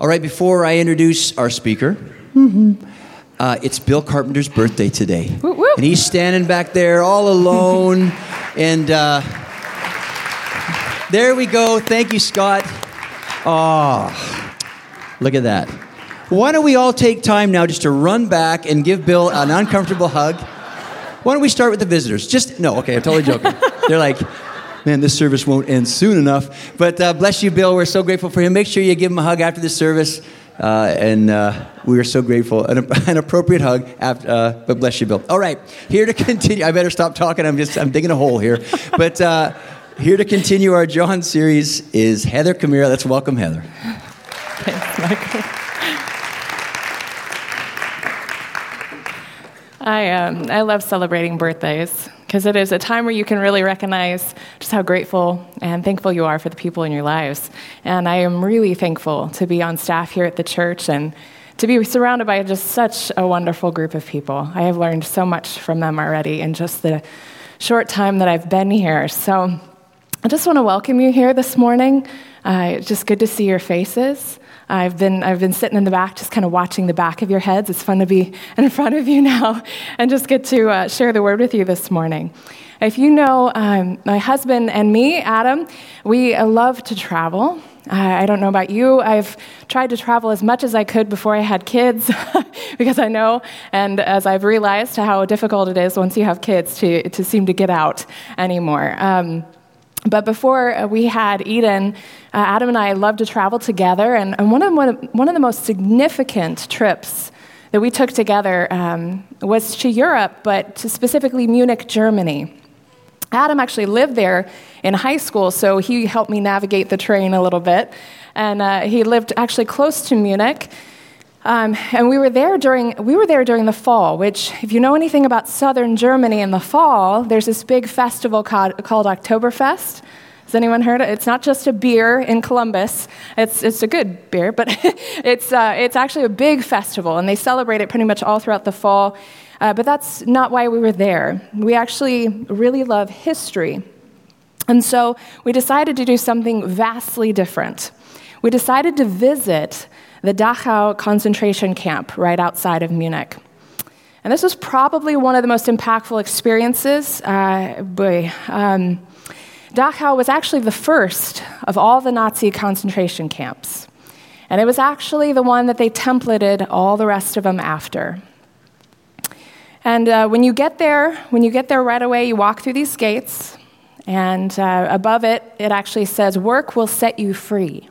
All right, before I introduce our speaker, uh, it's Bill Carpenter's birthday today. Whoop, whoop. And he's standing back there all alone. and uh, there we go. Thank you, Scott. Oh, look at that. Why don't we all take time now just to run back and give Bill an uncomfortable hug? Why don't we start with the visitors? Just, no, okay, I'm totally joking. They're like, man, this service won't end soon enough. But uh, bless you, Bill. We're so grateful for him. Make sure you give him a hug after the service. Uh, and uh, we are so grateful. An, an appropriate hug, after, uh, but bless you, Bill. All right, here to continue. I better stop talking. I'm just I'm digging a hole here. But uh, here to continue our John series is Heather Camara. Let's welcome Heather. Thanks, Michael. I, um, I love celebrating birthdays because it is a time where you can really recognize just how grateful and thankful you are for the people in your lives. And I am really thankful to be on staff here at the church and to be surrounded by just such a wonderful group of people. I have learned so much from them already in just the short time that I've been here. So I just want to welcome you here this morning. Uh, it's just good to see your faces. I've been, I've been sitting in the back, just kind of watching the back of your heads. It's fun to be in front of you now and just get to uh, share the word with you this morning. If you know um, my husband and me, Adam, we uh, love to travel. Uh, I don't know about you. I've tried to travel as much as I could before I had kids because I know, and as I've realized how difficult it is once you have kids to, to seem to get out anymore. Um, but before uh, we had Eden, uh, Adam and I loved to travel together. And, and one, of, one, of, one of the most significant trips that we took together um, was to Europe, but to specifically Munich, Germany. Adam actually lived there in high school, so he helped me navigate the train a little bit. And uh, he lived actually close to Munich. Um, and we were there during we were there during the fall. Which, if you know anything about southern Germany in the fall, there's this big festival called, called Oktoberfest. Has anyone heard it? It's not just a beer in Columbus. It's, it's a good beer, but it's, uh, it's actually a big festival, and they celebrate it pretty much all throughout the fall. Uh, but that's not why we were there. We actually really love history. And so we decided to do something vastly different. We decided to visit the Dachau concentration camp right outside of Munich. And this was probably one of the most impactful experiences. Uh, boy, um, Dachau was actually the first of all the Nazi concentration camps. And it was actually the one that they templated all the rest of them after. And uh, when you get there, when you get there right away, you walk through these gates, and uh, above it, it actually says, Work will set you free.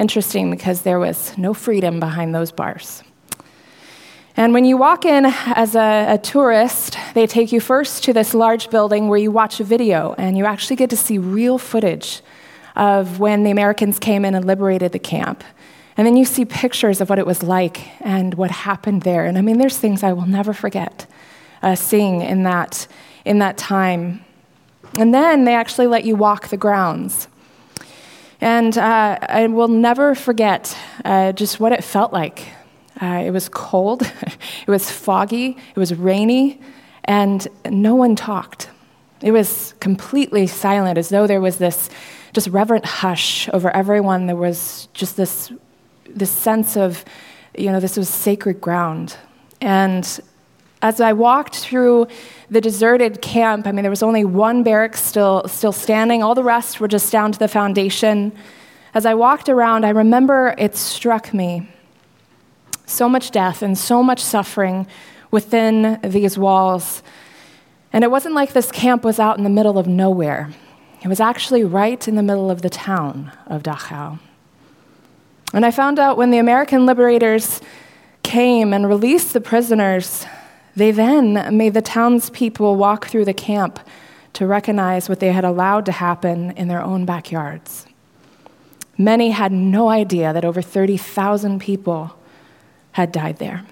Interesting because there was no freedom behind those bars. And when you walk in as a, a, tourist, they take you first to this large building where you watch a video and you actually get to see real footage of when the Americans came in and liberated the camp. And then you see pictures of what it was like and what happened there. And I mean, there's things I will never forget uh, seeing in that, in that time. And then they actually let you walk the grounds. And uh, I will never forget uh, just what it felt like. Uh, it was cold, it was foggy, it was rainy, and no one talked. It was completely silent, as though there was this just reverent hush over everyone. There was just this, this sense of, you know, this was sacred ground. And as I walked through the deserted camp, I mean, there was only one barrack still, still standing, all the rest were just down to the foundation. As I walked around, I remember it struck me so much death and so much suffering within these walls. And it wasn't like this camp was out in the middle of nowhere, it was actually right in the middle of the town of Dachau. And I found out when the American liberators came and released the prisoners they then made the townspeople walk through the camp to recognize what they had allowed to happen in their own backyards. Many had no idea that over 30,000 people had died there.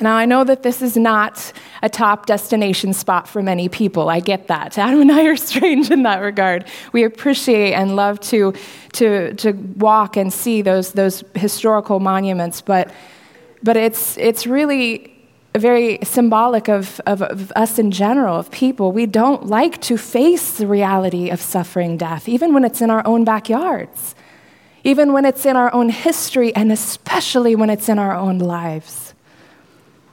Now, I know that this is not a top destination spot for many people. I get that. Adam and I are strange in that regard. We appreciate and love to, to, to walk and see those, those historical monuments, but, but it's, it's really very symbolic of, of, of, us in general, of people. We don't like to face the reality of suffering death, even when it's in our own backyards. even when it's in our own history, and especially when it's in our own lives.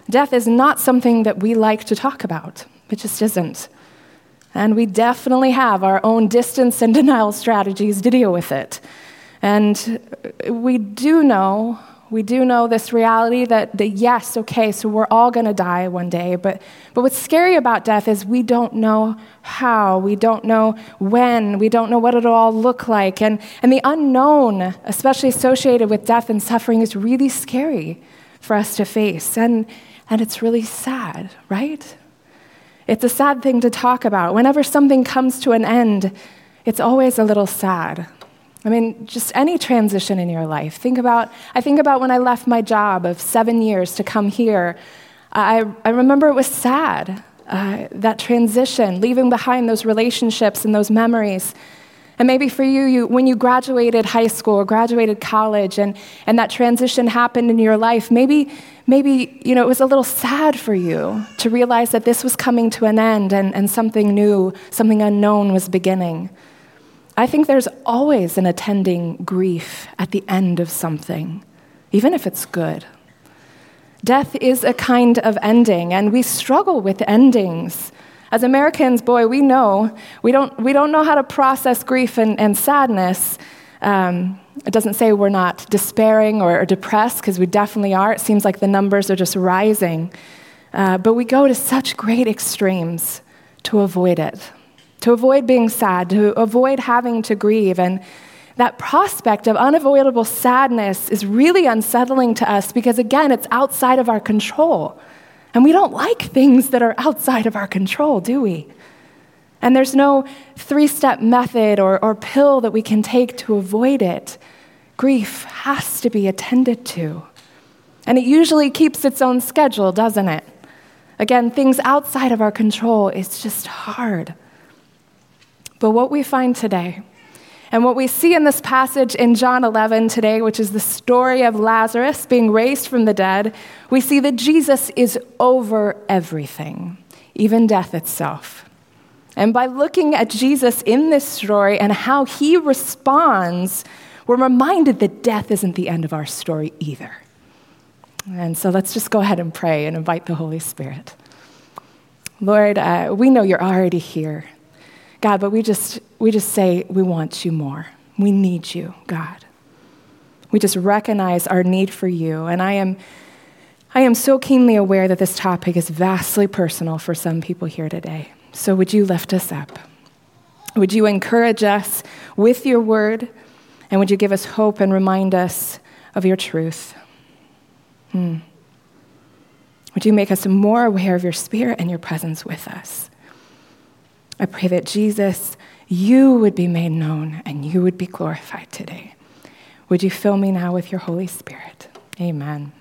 Death is not something that we like to talk about, it just isn't. And we definitely have our own distance and denial strategies to deal with it. And we do know we do know this reality that, that yes, okay, so we're all going to die one day. But, but what's scary about death is we don't know how, we don't know when, we don't know what it'll all look like. And, and the unknown, especially associated with death and suffering, is really scary for us to face. And, and it's really sad, right? It's a sad thing to talk about. Whenever something comes to an end, it's always a little sad. I mean, just any transition in your life. Think about, I think about when I left my job of seven years to come here. I, I remember it was sad, uh, that transition, leaving behind those relationships and those memories. And maybe for you, you, when you graduated high school or graduated college and, and that transition happened in your life, maybe, maybe you know, it was a little sad for you to realize that this was coming to an end and, and something new, something unknown was beginning. I think there's always an attending grief at the end of something, even if it's good. Death is a kind of ending, and we struggle with endings. As Americans, boy, we know we don't, we don't know how to process grief and, and sadness. Um, it doesn't say we're not despairing or, or depressed, because we definitely are. It seems like the numbers are just rising. Uh, but we go to such great extremes to avoid it to avoid being sad, to avoid having to grieve. And that prospect of unavoidable sadness is really unsettling to us because, again, it's outside of our control. And we don't like things that are outside of our control, do we? And there's no three step method or, or pill that we can take to avoid it. Grief has to be attended to. And it usually keeps its own schedule, doesn't it? Again, things outside of our control is just hard. But what we find today, and what we see in this passage in John 11 today, which is the story of Lazarus being raised from the dead, we see that Jesus is over everything, even death itself. And by looking at Jesus in this story and how he responds, we're reminded that death isn't the end of our story either. And so let's just go ahead and pray and invite the Holy Spirit. Lord, uh, we know you're already here. God, but we just, we just say, we want you more. We need you, God. We just recognize our need for you. And I am, I am so keenly aware that this topic is vastly personal for some people here today. So would you lift us up? Would you encourage us with your word? And would you give us hope and remind us of your truth? Hmm. Would you make us more aware of your spirit and your presence with us? I pray that Jesus, you would be made known and you would be glorified today. Would you fill me now with your Holy Spirit? Amen.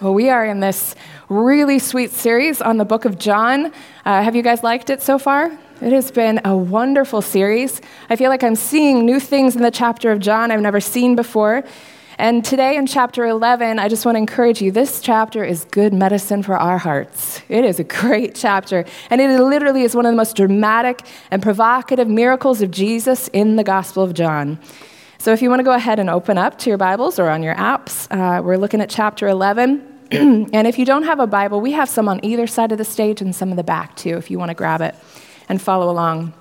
Well, we are in this really sweet series on the book of John. Uh, have you guys liked it so far? It has been a wonderful series. I feel like I'm seeing new things in the chapter of John I've never seen before. And today in chapter 11, I just want to encourage you this chapter is good medicine for our hearts. It is a great chapter. And it literally is one of the most dramatic and provocative miracles of Jesus in the Gospel of John. So if you want to go ahead and open up to your Bibles or on your apps, uh, we're looking at chapter 11. and if you don't have a Bible, we have some on either side of the stage and some in the back too, if you want to grab it and follow along.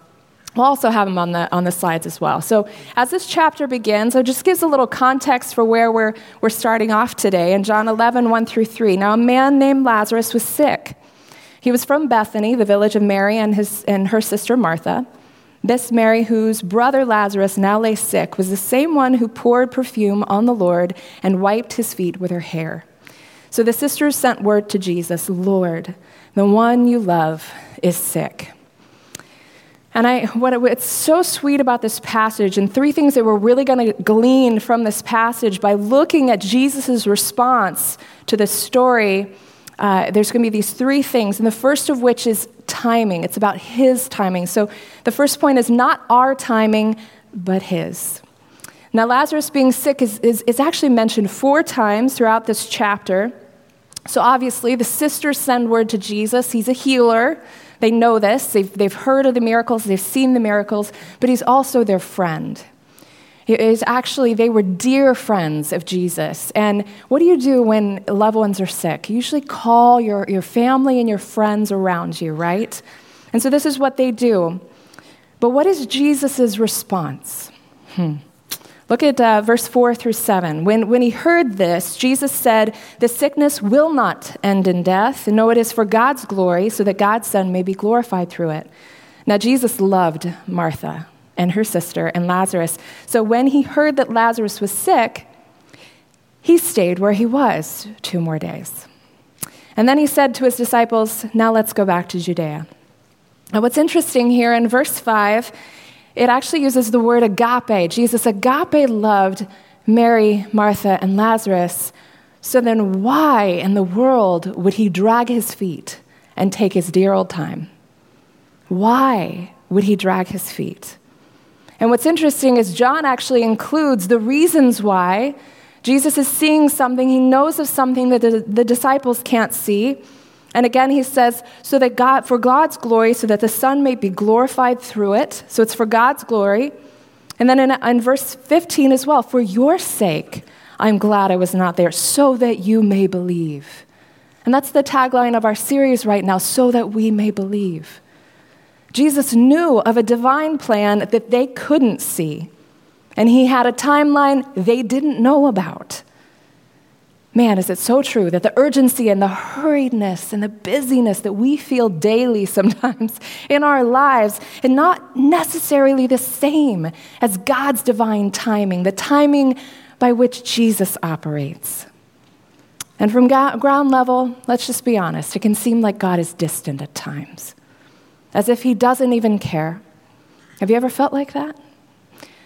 We'll also have them on the, on the slides as well. So, as this chapter begins, it just gives a little context for where we're, we're starting off today in John 11, 1 through 3. Now, a man named Lazarus was sick. He was from Bethany, the village of Mary and, his, and her sister Martha. This Mary, whose brother Lazarus now lay sick, was the same one who poured perfume on the Lord and wiped his feet with her hair. So the sisters sent word to Jesus Lord, the one you love is sick. And I, what it, it's so sweet about this passage, and three things that we're really going to glean from this passage by looking at Jesus' response to this story. Uh, there's going to be these three things, and the first of which is timing. It's about his timing. So the first point is not our timing, but his. Now, Lazarus being sick is, is, is actually mentioned four times throughout this chapter. So obviously, the sisters send word to Jesus. He's a healer. They know this, they've, they've heard of the miracles, they've seen the miracles, but he's also their friend. is actually they were dear friends of Jesus. And what do you do when loved ones are sick? You usually call your, your family and your friends around you, right? And so this is what they do. But what is Jesus' response? Hmm. Look at uh, verse 4 through 7. When, when he heard this, Jesus said, The sickness will not end in death. No, it is for God's glory, so that God's Son may be glorified through it. Now, Jesus loved Martha and her sister and Lazarus. So when he heard that Lazarus was sick, he stayed where he was two more days. And then he said to his disciples, Now let's go back to Judea. Now, what's interesting here in verse 5 it actually uses the word agape. Jesus agape loved Mary, Martha, and Lazarus. So then, why in the world would he drag his feet and take his dear old time? Why would he drag his feet? And what's interesting is John actually includes the reasons why Jesus is seeing something, he knows of something that the, disciples can't see. And again, he says, so that God, for God's glory, so that the Son may be glorified through it. So it's for God's glory. And then in, in verse 15 as well, for your sake, I'm glad I was not there, so that you may believe. And that's the tagline of our series right now, so that we may believe. Jesus knew of a divine plan that they couldn't see, and he had a timeline they didn't know about. Man, is it so true that the urgency and the hurriedness and the busyness that we feel daily sometimes in our lives is not necessarily the same as God's divine timing, the timing by which Jesus operates. And from ground level, let's just be honest, it can seem like God is distant at times, as if He doesn't even care. Have you ever felt like that?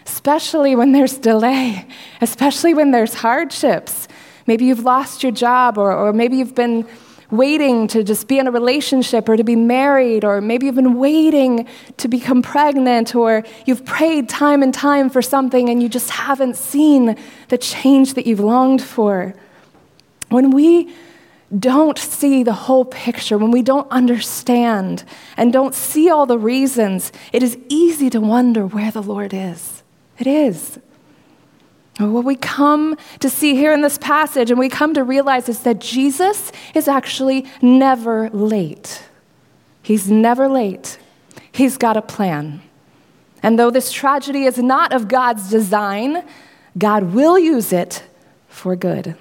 Especially when there's delay, especially when there's hardships Maybe you've lost your job, or, or maybe you've been waiting to just be in a relationship or to be married, or maybe you've been waiting to become pregnant, or you've prayed time and time for something and you just haven't seen the change that you've longed for. When we don't see the whole picture, when we don't understand and don't see all the reasons, it is easy to wonder where the Lord is. It is. What we come to see here in this passage and we come to realize is that Jesus is actually never late. He's never late. He's got a plan. And though this tragedy is not of God's design, God will use it for good.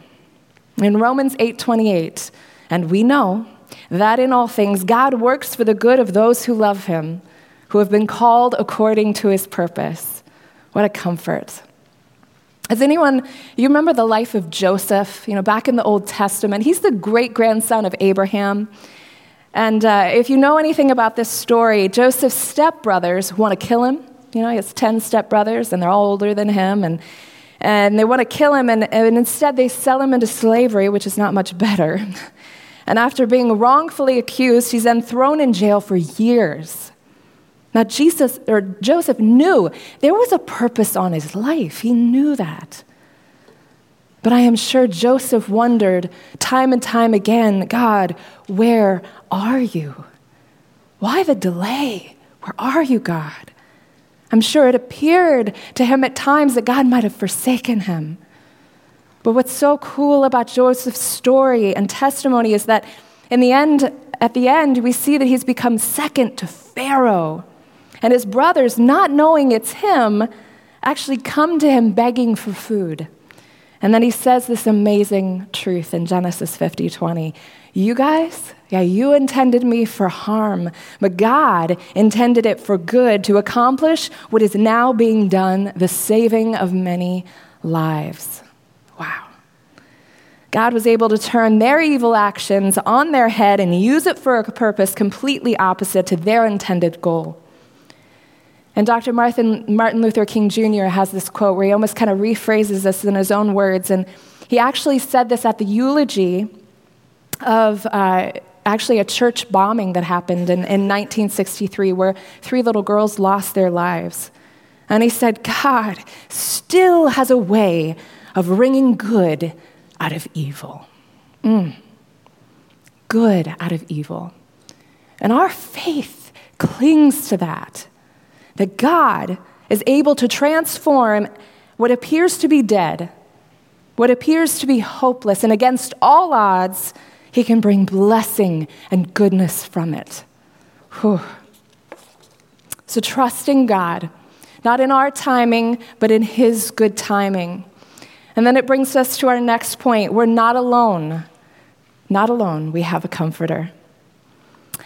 In Romans 8:28, and we know that in all things God works for the good of those who love him, who have been called according to his purpose. What a comfort. Has anyone, you remember the life of Joseph, you know, back in the Old Testament? He's the great grandson of Abraham. And uh, if you know anything about this story, Joseph's stepbrothers want to kill him. You know, he has 10 stepbrothers, and they're all older than him. And, and they want to kill him, and, and instead they sell him into slavery, which is not much better. and after being wrongfully accused, he's then thrown in jail for years. Now, Jesus or Joseph knew there was a purpose on his life. He knew that. But I am sure Joseph wondered time and time again God, where are you? Why the delay? Where are you, God? I'm sure it appeared to him at times that God might have forsaken him. But what's so cool about Joseph's story and testimony is that in the end, at the end, we see that he's become second to Pharaoh. And his brothers, not knowing it's him, actually come to him begging for food. And then he says this amazing truth in Genesis 50 20. You guys, yeah, you intended me for harm, but God intended it for good to accomplish what is now being done, the saving of many lives. Wow. God was able to turn their evil actions on their head and use it for a purpose completely opposite to their intended goal. And Dr. Martin, Martin Luther King Jr. has this quote where he almost kind of rephrases this in his own words. And he actually said this at the eulogy of uh, actually a church bombing that happened in, in 1963 where three little girls lost their lives. And he said, God still has a way of wringing good out of evil. Mm. Good out of evil. And our faith clings to that that God is able to transform what appears to be dead, what appears to be hopeless, and against all odds, he can bring blessing and goodness from it. Whew. So, trusting God, not in our timing, but in His good timing. And then it brings us to our next point. We're not alone. Not alone. We have a comforter.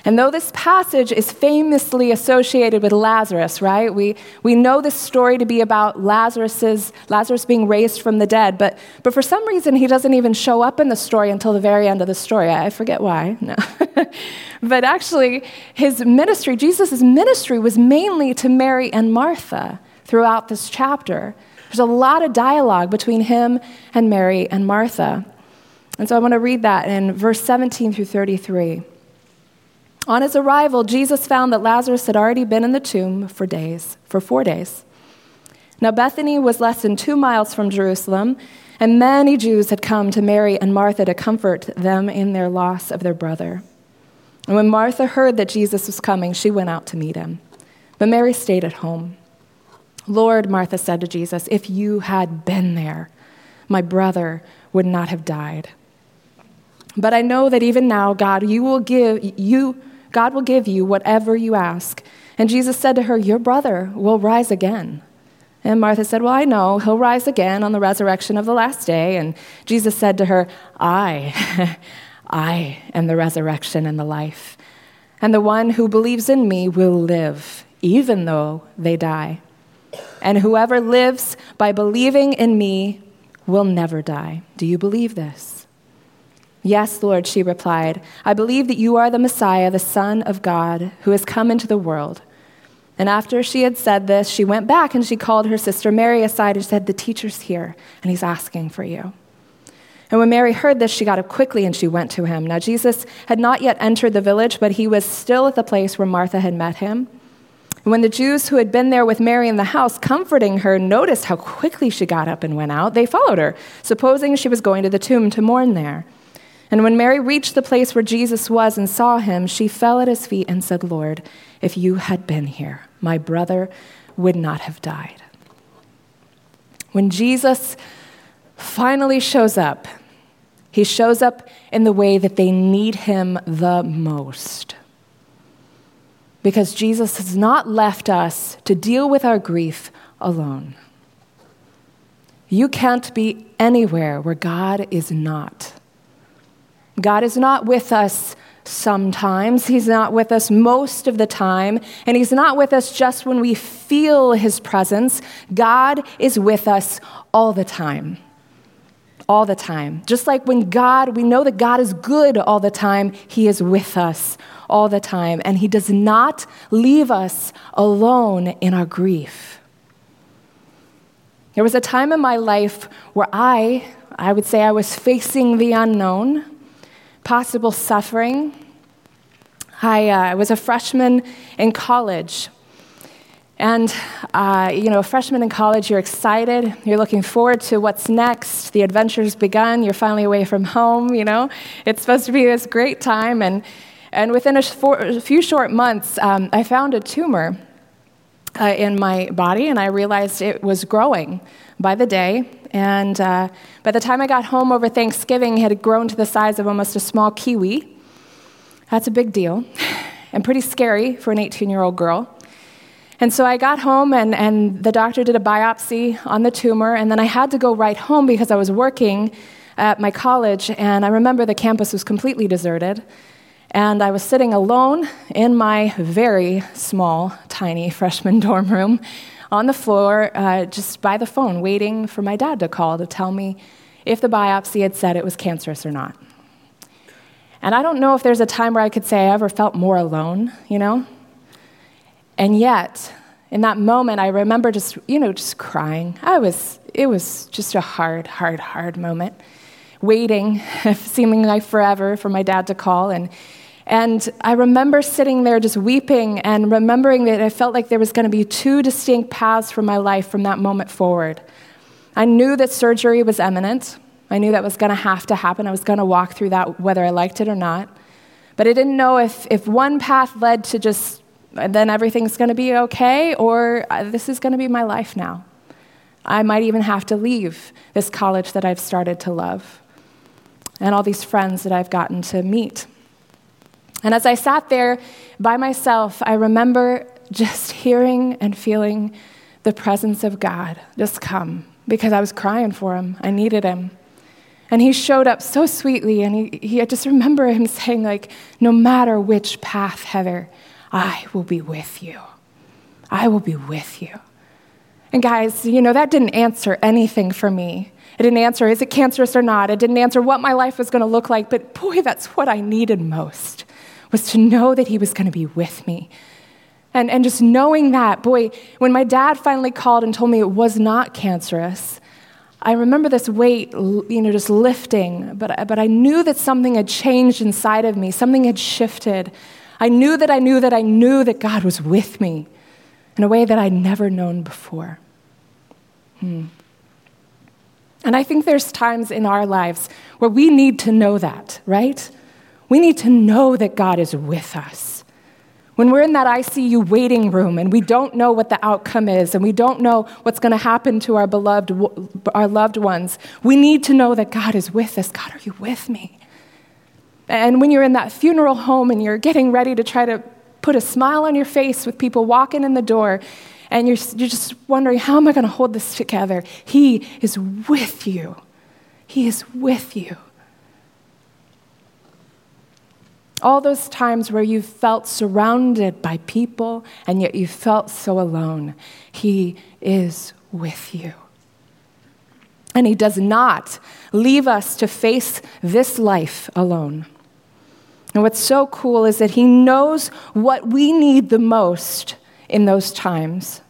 And though this passage is famously associated with Lazarus, right? We, we know this story to be about Lazarus's, Lazarus being raised from the dead, but, but for some reason he doesn't even show up in the story until the very end of the story. I forget why. No. but actually, his ministry, Jesus' ministry, was mainly to Mary and Martha throughout this chapter. There's a lot of dialogue between him and Mary and Martha. And so I want to read that in verse 17 through 33. On his arrival, Jesus found that Lazarus had already been in the tomb for days, for four days. Now, Bethany was less than two miles from Jerusalem, and many Jews had come to Mary and Martha to comfort them in their loss of their brother. And when Martha heard that Jesus was coming, she went out to meet him. But Mary stayed at home. Lord, Martha said to Jesus, if you had been there, my brother would not have died. But I know that even now, God, you will give you God will give you whatever you ask. And Jesus said to her, Your brother will rise again. And Martha said, Well, I know, he'll rise again on the resurrection of the last day. And Jesus said to her, I, I am the resurrection and the life. And the one who believes in me will live, even though they die. And whoever lives by believing in me will never die. Do you believe this? Yes, Lord, she replied. I believe that you are the Messiah, the Son of God, who has come into the world. And after she had said this, she went back and she called her sister Mary aside and said, The teacher's here, and he's asking for you. And when Mary heard this, she got up quickly and she went to him. Now, Jesus had not yet entered the village, but he was still at the place where Martha had met him. And when the Jews who had been there with Mary in the house, comforting her, noticed how quickly she got up and went out, they followed her, supposing she was going to the tomb to mourn there. And when Mary reached the place where Jesus was and saw him, she fell at his feet and said, Lord, if you had been here, my brother would not have died. When Jesus finally shows up, he shows up in the way that they need him the most. Because Jesus has not left us to deal with our grief alone. You can't be anywhere where God is not. God is not with us sometimes. He's not with us most of the time. And He's not with us just when we feel His presence. God is with us all the time. All the time. Just like when God, we know that God is good all the time, He is with us all the time. And He does not leave us alone in our grief. There was a time in my life where I, I would say I was facing the unknown possible suffering. I uh, was a freshman in college. And, uh, you know, a freshman in college, you're excited. You're looking forward to what's next. The adventure's begun. You're finally away from home, you know. It's supposed to be this great time. And, and within a, for, a few short months, um, I found a tumor uh, in my body, and I realized it was growing by the day. And uh, by the time I got home over Thanksgiving, it had grown to the size of almost a small kiwi. That's a big deal and pretty scary for an 18 year old girl. And so I got home, and, and the doctor did a biopsy on the tumor, and then I had to go right home because I was working at my college, and I remember the campus was completely deserted. And I was sitting alone in my very small, tiny freshman dorm room on the floor, uh, just by the phone, waiting for my dad to call to tell me if the biopsy had said it was cancerous or not. And I don't know if there's a time where I could say I ever felt more alone, you know? And yet, in that moment, I remember just, you know, just crying. I was, it was just a hard, hard, hard moment, waiting, seeming like forever for my dad to call. And and I remember sitting there just weeping and remembering that I felt like there was going to be two distinct paths for my life from that moment forward. I knew that surgery was imminent. I knew that was going to have to happen. I was going to walk through that whether I liked it or not. But I didn't know if, if one path led to just, then everything's going to be okay, or uh, this is going to be my life now. I might even have to leave this college that I've started to love and all these friends that I've gotten to meet. And as I sat there by myself, I remember just hearing and feeling the presence of God just come because I was crying for him. I needed him. And he showed up so sweetly, and he, he, I just remember him saying, like, no matter which path, Heather, I will be with you. I will be with you. And guys, you know, that didn't answer anything for me. It didn't answer, is it cancerous or not? It didn't answer what my life was going to look like. But boy, that's what I needed most, was to know that he was going to be with me. And, and just knowing that, boy, when my dad finally called and told me it was not cancerous, I remember this weight, you know, just lifting, but, but I knew that something had changed inside of me, something had shifted. I knew that I knew that I knew that God was with me in a way that I'd never known before. Hmm. And I think there's times in our lives where we need to know that, right? We need to know that God is with us. When we're in that ICU waiting room and we don't know what the outcome is and we don't know what's going to happen to our beloved our loved ones, we need to know that God is with us. God, are you with me? And when you're in that funeral home and you're getting ready to try to put a smile on your face with people walking in the door and you're, you're just wondering, how am I going to hold this together? He is with you. He is with you. All those times where you felt surrounded by people and yet you felt so alone, He is with you. And He does not leave us to face this life alone. And what's so cool is that He knows what we need the most in those times.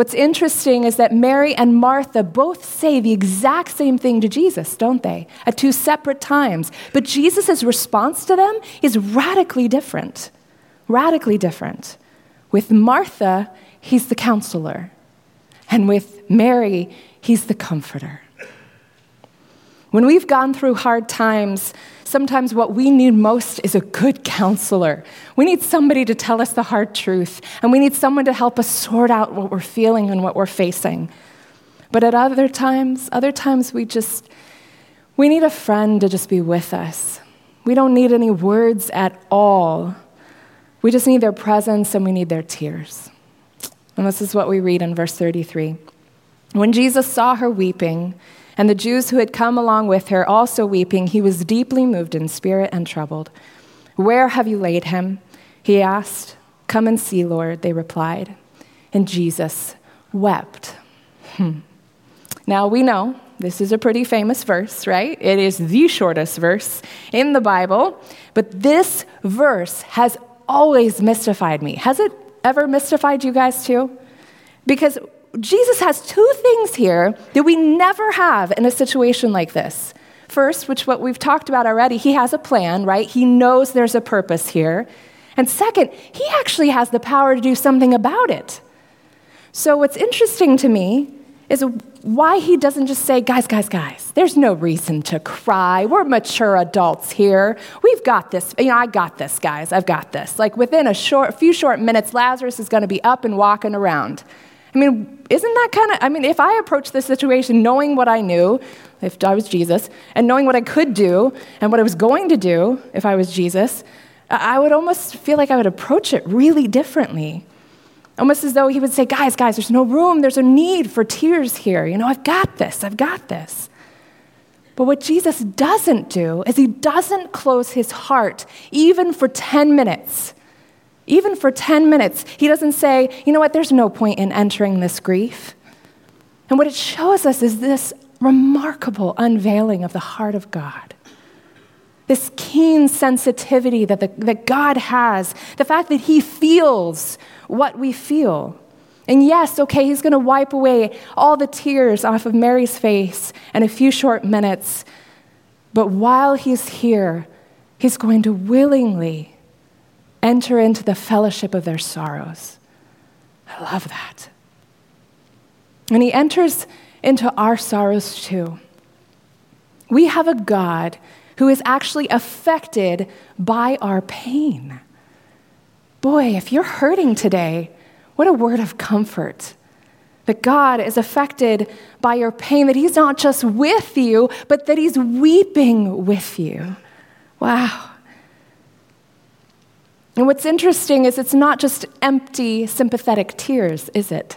What's interesting is that Mary and Martha both say the exact same thing to Jesus, don't they? At two separate times. But Jesus' response to them is radically different. Radically different. With Martha, he's the counselor. And with Mary, he's the comforter. When we've gone through hard times, sometimes what we need most is a good counselor. We need somebody to tell us the hard truth, and we need someone to help us sort out what we're feeling and what we're facing. But at other times, other times we just we need a friend to just be with us. We don't need any words at all. We just need their presence and we need their tears. And this is what we read in verse 33. When Jesus saw her weeping, and the Jews who had come along with her also weeping, he was deeply moved in spirit and troubled. Where have you laid him? He asked. Come and see, Lord, they replied. And Jesus wept. Hmm. Now we know this is a pretty famous verse, right? It is the shortest verse in the Bible, but this verse has always mystified me. Has it ever mystified you guys too? Because Jesus has two things here that we never have in a situation like this. First, which what we've talked about already, he has a plan, right? He knows there's a purpose here. And second, he actually has the power to do something about it. So what's interesting to me is why he doesn't just say, guys, guys, guys, there's no reason to cry. We're mature adults here. We've got this. You know, I got this, guys. I've got this. Like within a short, few short minutes, Lazarus is going to be up and walking around. I mean, isn't that kind of, I mean, if I approached this situation knowing what I knew, if I was Jesus, and knowing what I could do and what I was going to do if I was Jesus, I would almost feel like I would approach it really differently. Almost as though he would say, Guys, guys, there's no room, there's a need for tears here. You know, I've got this, I've got this. But what Jesus doesn't do is he doesn't close his heart even for 10 minutes even for 10 minutes. He doesn't say, you know what, there's no point in entering this grief. And what it shows us is this remarkable unveiling of the heart of God. This keen sensitivity that, the, that God has, the fact that He feels what we feel. And yes, okay, He's going to wipe away all the tears off of Mary's face in a few short minutes. But while He's here, He's going to willingly enter into the fellowship of their sorrows. I love that. And he enters into our sorrows too. We have a God who is actually affected by our pain. Boy, if you're hurting today, what a word of comfort. that God is affected by your pain, that He's not just with you, but that He's weeping with you. Wow. And what's interesting is it's not just empty, sympathetic tears, is it?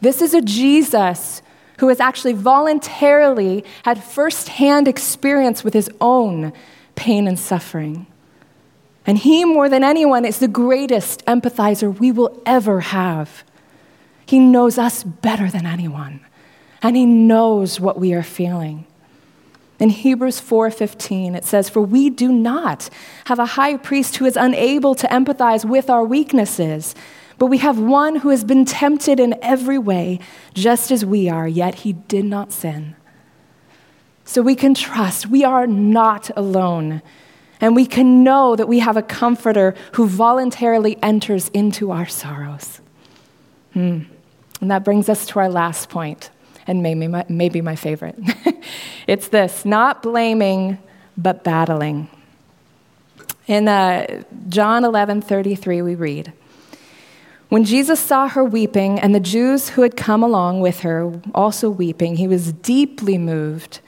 This is a Jesus who has actually voluntarily had firsthand experience with his own pain and suffering. And he, more than anyone, is the greatest empathizer we will ever have. He knows us better than anyone, and he knows what we are feeling. In Hebrews 4:15 it says for we do not have a high priest who is unable to empathize with our weaknesses but we have one who has been tempted in every way just as we are yet he did not sin. So we can trust we are not alone and we can know that we have a comforter who voluntarily enters into our sorrows. Hmm. And that brings us to our last point, and maybe my, maybe my favorite. it's this not blaming, but battling. In uh, John 11 33, we read, When Jesus saw her weeping, and the Jews who had come along with her also weeping, he was deeply moved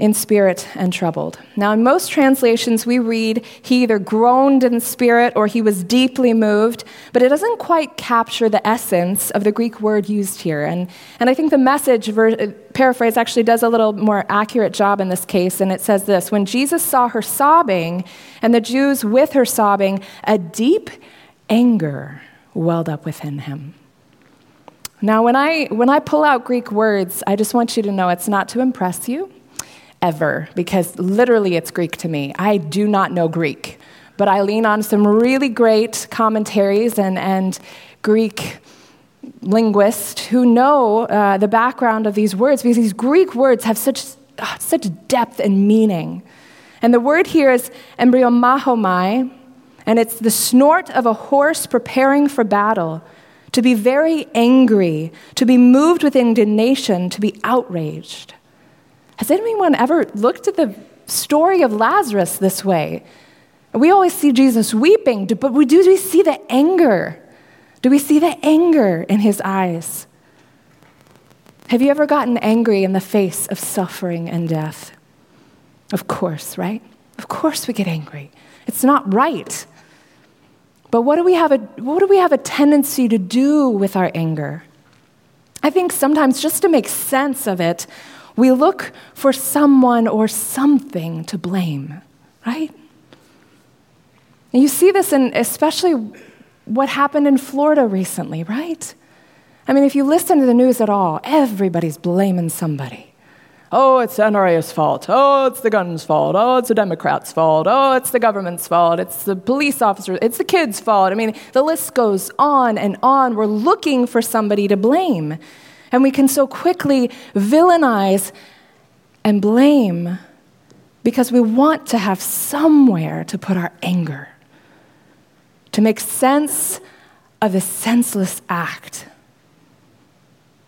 in spirit and troubled. Now, in most translations, we read he either groaned in spirit or he was deeply moved, but it doesn't quite capture the essence of the Greek word used here. And, and I think the message ver- paraphrase actually does a little more accurate job in this case, and it says this When Jesus saw her sobbing and the Jews with her sobbing, a deep anger welled up within him. Now, when I, when I pull out Greek words, I just want you to know it's not to impress you ever because literally it's Greek to me. I do not know Greek, but I lean on some really great commentaries and, and Greek linguists who know uh, the background of these words because these Greek words have such, uh, such depth and meaning. And the word here is embrimaomai, and it's the snort of a horse preparing for battle, to be very angry, to be moved with indignation, to be outraged. Has anyone ever looked at the story of Lazarus this way? We always see Jesus weeping, but do we see the anger? Do we see the anger in his eyes? Have you ever gotten angry in the face of suffering and death? Of course, right? Of course we get angry. It's not right. But what do we have a, what do we have a tendency to do with our anger? I think sometimes just to make sense of it, we look for someone or something to blame, right? And you see this in especially what happened in Florida recently, right? I mean, if you listen to the news at all, everybody's blaming somebody. Oh, it's NRA's fault. Oh, it's the guns' fault. Oh, it's the Democrats' fault. Oh, it's the government's fault. It's the police officers. It's the kids' fault. I mean, the list goes on and on. We're looking for somebody to blame. And we can so quickly villainize and blame because we want to have somewhere to put our anger, to make sense of a senseless act.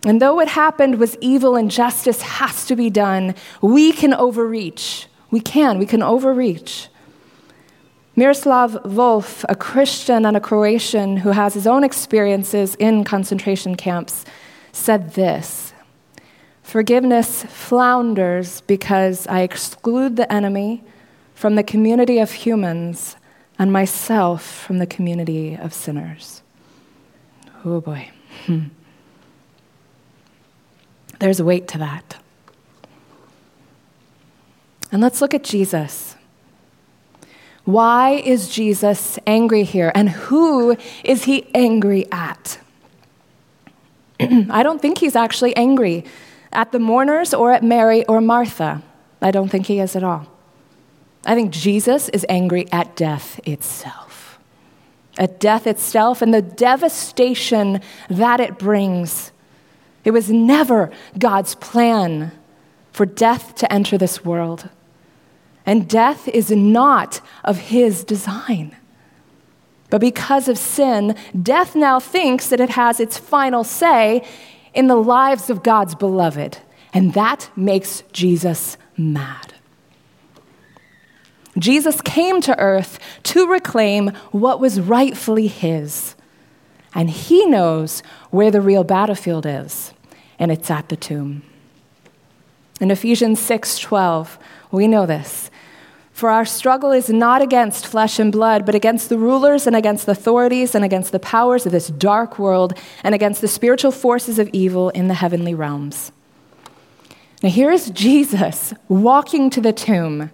And though what happened was evil and justice has to be done, we can overreach. We can, we can overreach. Miroslav Volf, a Christian and a Croatian who has his own experiences in concentration camps, said this Forgiveness flounders because I exclude the enemy from the community of humans and myself from the community of sinners. Oh boy. Hmm. There's weight to that. And let's look at Jesus. Why is Jesus angry here? And who is he angry at? I don't think he's actually angry at the mourners or at Mary or Martha. I don't think he is at all. I think Jesus is angry at death itself, at death itself and the devastation that it brings. It was never God's plan for death to enter this world. And death is not of his design. But because of sin, death now thinks that it has its final say in the lives of God's beloved. And that makes Jesus mad. Jesus came to earth to reclaim what was rightfully his. and he knows where the real battlefield is, and it's at the tomb. In Ephesians 6:12, we know this. For our struggle is not against flesh and blood, but against the rulers and against the authorities and against the powers of this dark world and against the spiritual forces of evil in the heavenly realms. Now, here is Jesus walking to the tomb.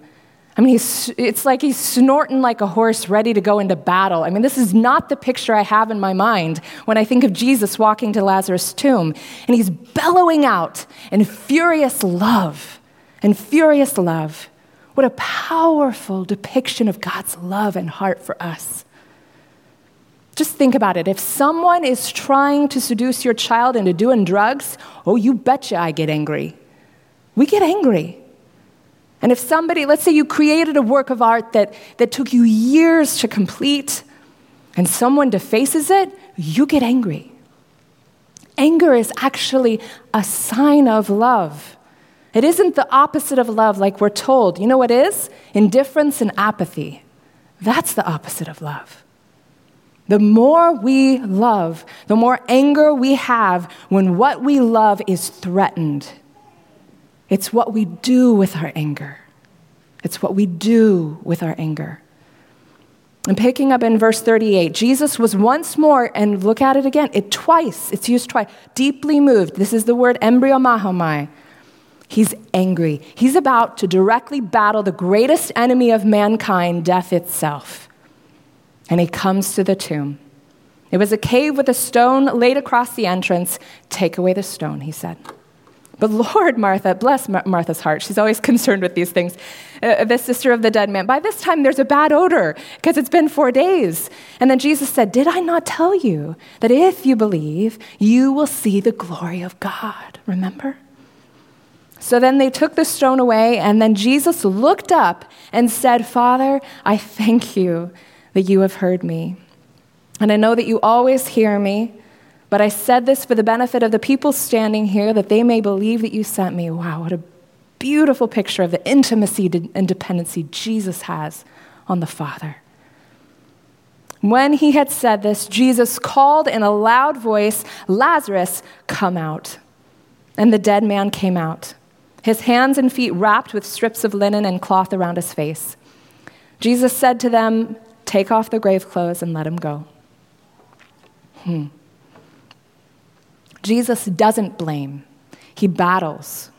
I mean, it's like he's snorting like a horse ready to go into battle. I mean, this is not the picture I have in my mind when I think of Jesus walking to Lazarus' tomb. And he's bellowing out in furious love and furious love. What a powerful depiction of God's love and heart for us. Just think about it. If someone is trying to seduce your child into doing drugs, oh, you betcha I get angry. We get angry. And if somebody, let's say you created a work of art that, that took you years to complete, and someone defaces it, you get angry. Anger is actually a sign of love. It isn't the opposite of love like we're told. You know what is? Indifference and apathy. That's the opposite of love. The more we love, the more anger we have when what we love is threatened. It's what we do with our anger. It's what we do with our anger. And picking up in verse 38, Jesus was once more, and look at it again, it twice, it's used twice, deeply moved. This is the word embrimaomai He's angry. He's about to directly battle the greatest enemy of mankind, death itself. And he comes to the tomb. It was a cave with a stone laid across the entrance. Take away the stone, he said. But Lord, Martha, bless Martha's heart. She's always concerned with these things. Uh, the sister of the dead man. By this time, there's a bad odor because it's been four days. And then Jesus said, Did I not tell you that if you believe, you will see the glory of God? Remember? So then they took the stone away, and then Jesus looked up and said, Father, I thank you that you have heard me. And I know that you always hear me, but I said this for the benefit of the people standing here, that they may believe that you sent me. Wow, what a beautiful picture of the intimacy and dependency Jesus has on the Father. When he had said this, Jesus called in a loud voice, Lazarus, come out. And the dead man came out his hands and feet wrapped with strips of linen and cloth around his face. Jesus said to them, Take off the grave clothes and let him go. Hmm. Jesus doesn't blame, he battles.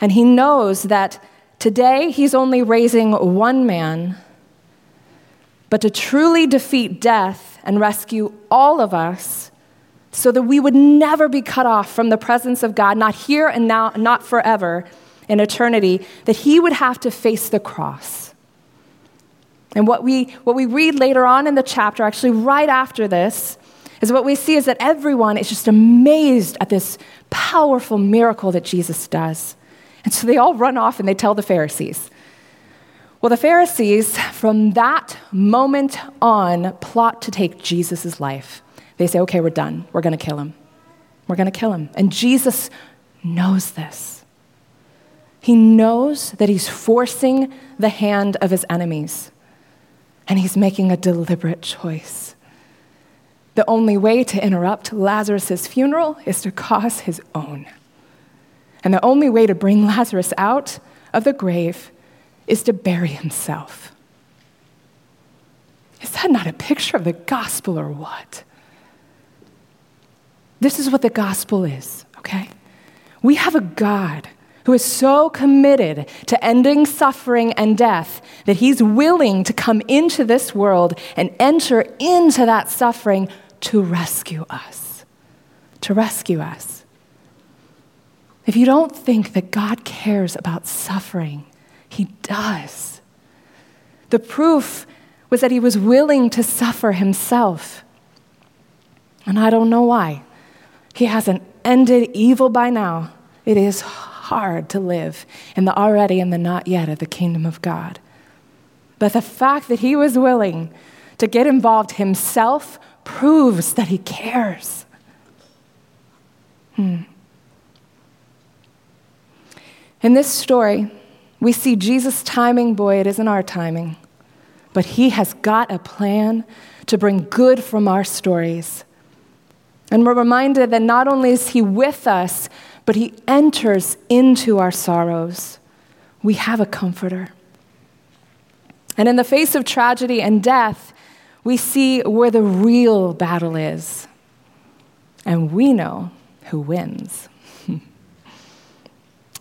And he knows that today he's only raising one man, but to truly defeat death and rescue all of us, so that we would never be cut off from the presence of God, not here and now, not forever in eternity, that he would have to face the cross. And what we, what we read later on in the chapter, actually right after this, is what we see is that everyone is just amazed at this powerful miracle that Jesus does. And so they all run off and they tell the Pharisees. Well, the Pharisees, from that moment on, plot to take Jesus' life. They say, okay, we're done. We're going to kill him. We're going to kill him. And Jesus knows this. He knows that he's forcing the hand of his enemies, and he's making a deliberate choice. The only way to interrupt Lazarus' funeral is to cause his own. And the only way to bring Lazarus out of the grave is to bury himself. Is that not a picture of the gospel or what? This is what the gospel is, okay? We have a God who is so committed to ending suffering and death that he's willing to come into this world and enter into that suffering to rescue us. To rescue us. If you don't think that God cares about suffering, he does. The proof was that he was willing to suffer himself. And I don't know why. He hasn't ended evil by now. It is hard to live in the already and the not yet of the kingdom of God. But the fact that he was willing to get involved himself proves that he cares. Hmm. In this story, we see Jesus' timing. Boy, it isn't our timing. But he has got a plan to bring good from our stories And we're reminded that not only is He with us, but He enters into our sorrows. We have a comforter. And in the face of tragedy and death, we see where the real battle is. And we know who wins.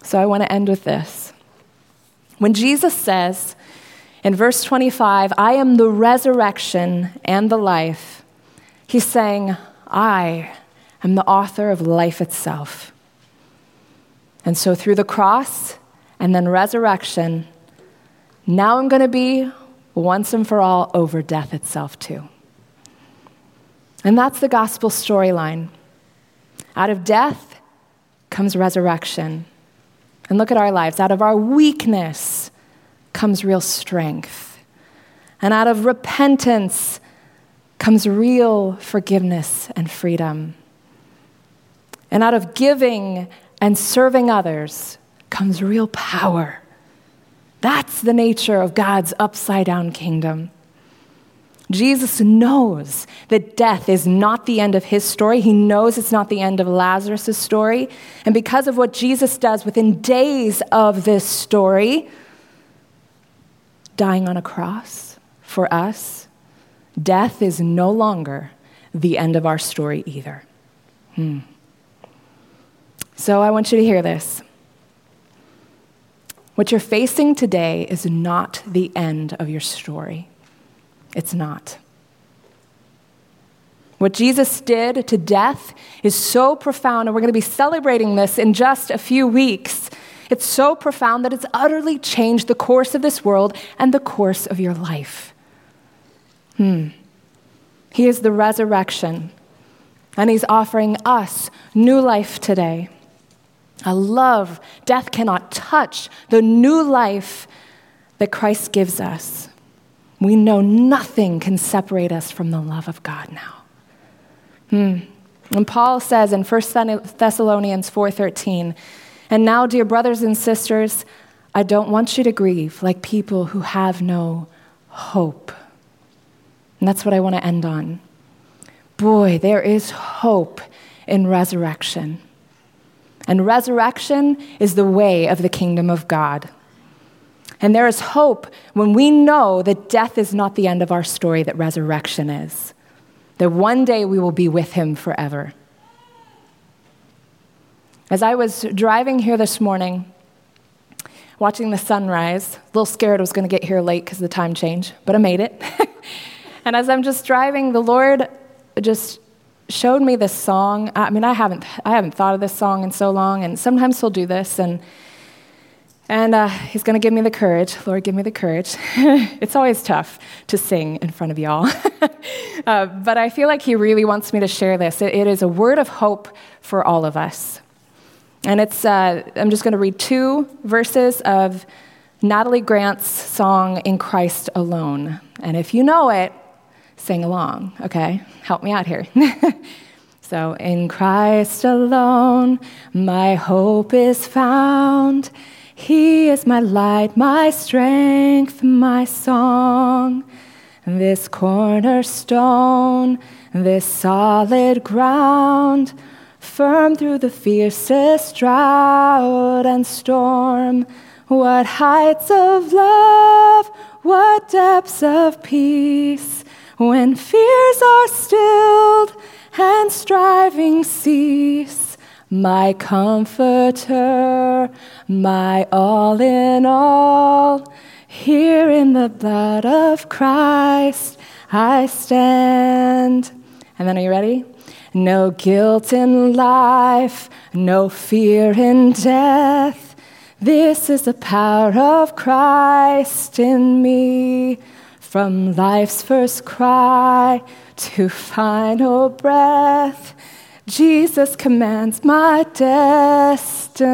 so I want to end with this. When Jesus says in verse 25, I am the resurrection and the life, he's saying, I am the author of life itself. And so through the cross and then resurrection, now I'm going to be once and for all over death itself, too. And that's the gospel storyline. Out of death comes resurrection. And look at our lives. Out of our weakness comes real strength. And out of repentance comes real forgiveness and freedom. And out of giving and serving others comes real power that's the nature of God's upside down kingdom. Jesus knows that death is not the end of his story. He knows it's not the end of Lazarus' story. And because of what Jesus does within days of this story, dying on a cross for us, death is no longer the end of our story either. Hmm. So I want you to hear this. What you're facing today is not the end of your story. It's not. What Jesus did to death is so profound, and we're going to be celebrating this in just a few weeks. It's so profound that it's utterly changed the course of this world and the course of your life. Hmm. He is the resurrection, and He's offering us new life today. A love death cannot touch the new life that Christ gives us. We know nothing can separate us from the love of God now. Hmm. And Paul says in 1 Thessalonians 4:13, "And now, dear brothers and sisters, I don't want you to grieve like people who have no hope." And that's what I want to end on. Boy, there is hope in resurrection. And resurrection is the way of the kingdom of God. And there is hope when we know that death is not the end of our story, that resurrection is. That one day we will be with him forever. As I was driving here this morning, watching the sunrise, a little scared I was going to get here late because of the time change, but I made it. and as I'm just driving, the Lord just showed me this song. I mean, I haven't, I haven't thought of this song in so long, and sometimes he'll do this, and, and uh, he's going to give me the courage. Lord, give me the courage. it's always tough to sing in front of y'all. uh, but I feel like he really wants me to share this. it, it is a word of hope for all of us. And it's, uh, I'm just going to read two verses of Natalie Grant's song, In Christ Alone. And if you know it, sing along, okay? Help me out here. so, in Christ alone, my hope is found. He is my light, my strength, my song. This cornerstone, this solid ground, firm through the fiercest drought and storm. What heights of love, what depths of peace when fears are stilled and striving cease, my comforter, my all in all, here in the blood of Christ I stand. And then are you ready? No guilt in life, no fear in death. This is the power of Christ in me. From life's first cry to final breath, Jesus commands my destiny.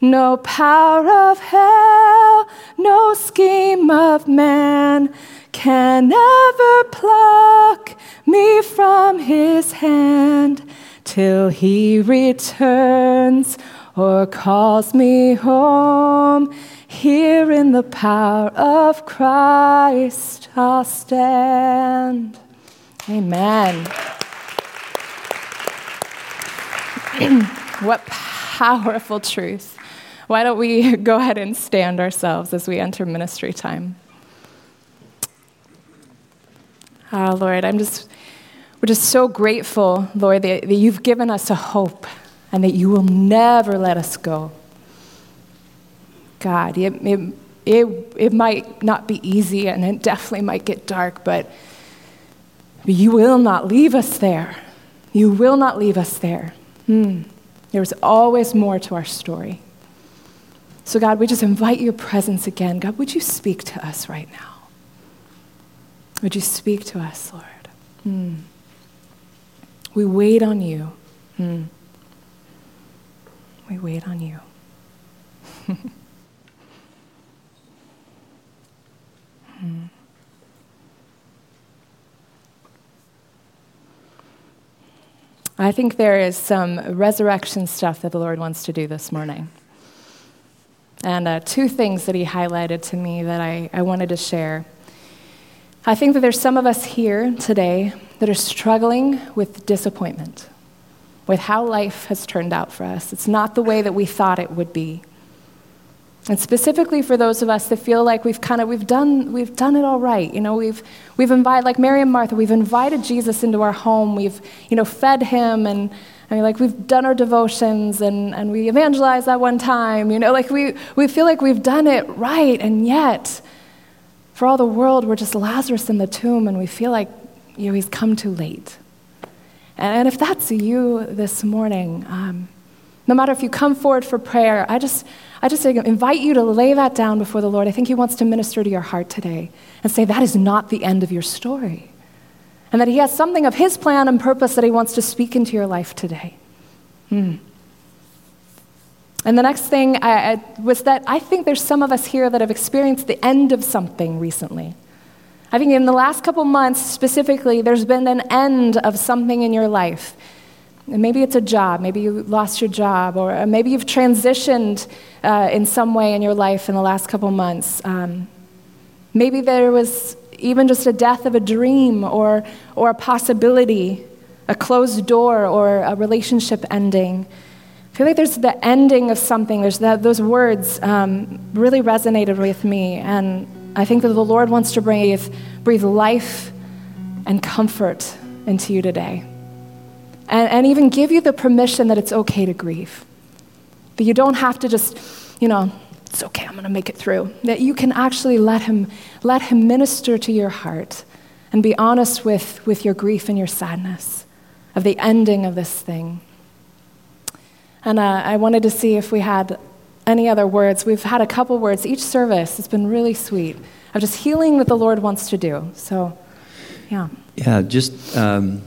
No power of hell, no scheme of man can ever pluck me from his hand till he returns or calls me home. Here in the power of Christ I'll stand. Amen. what powerful truth. Why don't we go ahead and stand ourselves as we enter ministry time? Oh, Lord, I'm just, we're just so grateful, Lord, that, that you've given us a hope and that you will never let us go. God, it, it, it, it might not be easy and it definitely might get dark, but you will not leave us there. You will not leave us there. Hmm. There's always more to our story. So, God, we just invite your presence again. God, would you speak to us right now? Would you speak to us, Lord? Hmm. We wait on you. Hmm. We wait on you. I think there is some resurrection stuff that the Lord wants to do this morning. And uh, two things that He highlighted to me that I, I wanted to share. I think that there's some of us here today that are struggling with disappointment, with how life has turned out for us. It's not the way that we thought it would be. And specifically for those of us that feel like we've kind of we've done we've done it all right. You know, we've we've invited like Mary and Martha, we've invited Jesus into our home. We've, you know, fed him and I mean like we've done our devotions and, and we evangelized that one time, you know, like we we feel like we've done it right, and yet for all the world, we're just Lazarus in the tomb and we feel like you know, he's come too late. And, if that's you this morning, um, no matter if you come forward for prayer, I just, I just invite you to lay that down before the Lord. I think He wants to minister to your heart today and say that is not the end of your story. And that He has something of His plan and purpose that He wants to speak into your life today. Hmm. And the next thing I, I, was that I think there's some of us here that have experienced the end of something recently. I think in the last couple months specifically, there's been an end of something in your life. And maybe it's a job, maybe you lost your job, or maybe you've transitioned uh, in some way in your life in the last couple months. Um, maybe there was even just a death of a dream or, or a possibility, a closed door, or a relationship ending. I feel like there's the ending of something. There's those words um, really resonated with me, and I think that the Lord wants to breathe, breathe life and comfort into you today and, and even give you the permission that it's okay to grieve. That you don't have to just, you know, it's okay, I'm going to make it through. That you can actually let him, let him minister to your heart and be honest with, with your grief and your sadness of the ending of this thing. And uh, I wanted to see if we had any other words. We've had a couple words each service. It's been really sweet of just healing that the Lord wants to do. So, yeah. Yeah, just. Um,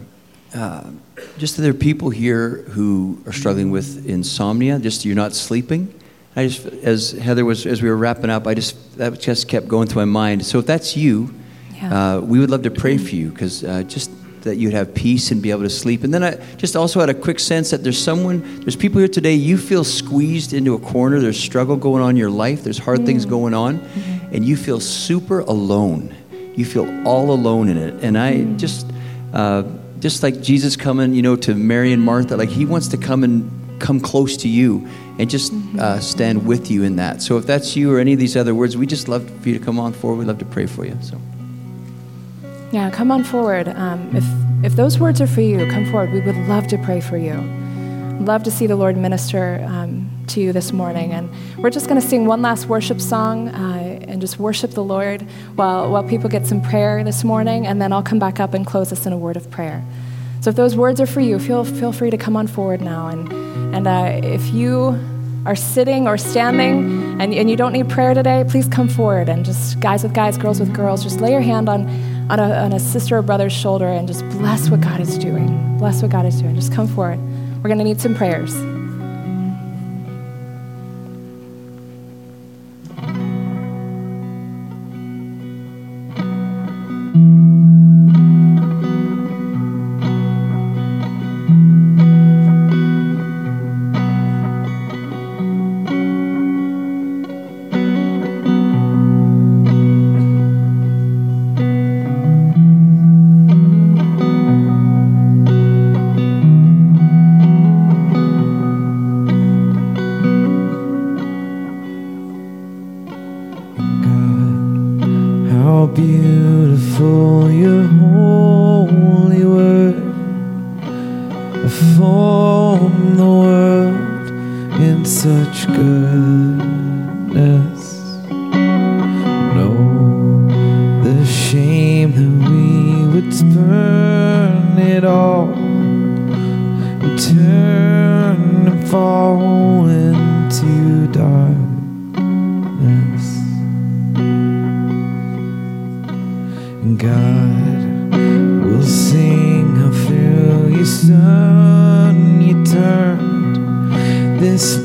uh, just that there are people here who are struggling with insomnia, just you're not sleeping. I just, as Heather was, as we were wrapping up, I just, that just kept going through my mind. So if that's you, yeah. uh, we would love to pray for you because uh, just that you'd have peace and be able to sleep. And then I just also had a quick sense that there's someone, there's people here today, you feel squeezed into a corner, there's struggle going on in your life, there's hard mm. things going on, mm-hmm. and you feel super alone. You feel all alone in it. And I mm. just, uh, just like Jesus coming, you know, to Mary and Martha, like he wants to come and come close to you and just uh, stand with you in that. So if that's you or any of these other words, we just love for you to come on forward. We'd love to pray for you. So. Yeah, come on forward. Um, if if those words are for you, come forward. We would love to pray for you. Love to see the Lord minister um, to you this morning. And we're just going to sing one last worship song uh, and just worship the Lord while, while people get some prayer this morning. And then I'll come back up and close us in a word of prayer. So if those words are for you, feel, feel free to come on forward now. And, and uh, if you are sitting or standing and, and you don't need prayer today, please come forward and just guys with guys, girls with girls, just lay your hand on, on, a, on a sister or brother's shoulder and just bless what God is doing. Bless what God is doing. Just come forward. We're going to need some prayers. The world in such goodness. No, the shame that we would spurn it all and turn and fall this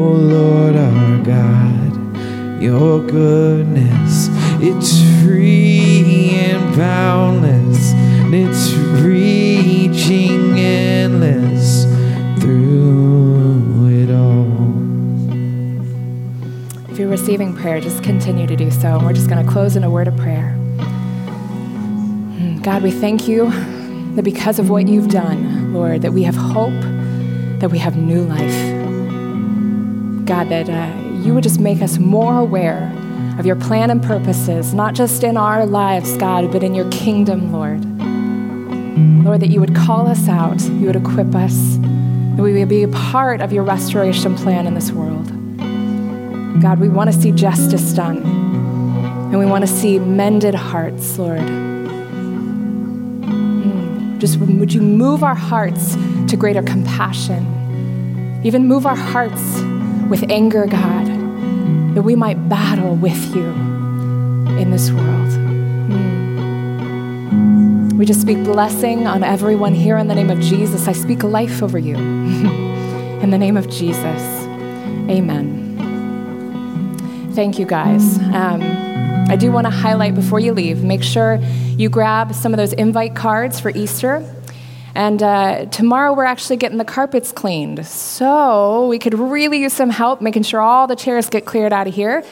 Lord our God, your goodness, it's free and boundless, and it's reaching endless through it all. If you're receiving prayer, just continue to do so. And we're just going to close in a word of prayer. Mm, God, we thank you that because of what you've done, Lord, that we have hope, that we have new life. God, that uh, you would just make us more aware of your plan and purposes, not just in our lives, God, but in your kingdom, Lord. Lord, that you would call us out, you would equip us, that we would be a part of your restoration plan in this world. God, we want to see justice done, and we want to see mended hearts, Lord. Mm, Just would you move our hearts to greater compassion, even move our hearts with anger, God, that we might battle with you in this world. Mm. We just speak blessing on everyone here in the name of Jesus. I speak life over you. in the name of Jesus. Amen. Thank you, guys. Um, I do want to highlight before you leave make sure you grab some of those invite cards for Easter. And uh, tomorrow we're actually getting the carpets cleaned. So we could really use some help making sure all the chairs get cleared out of here.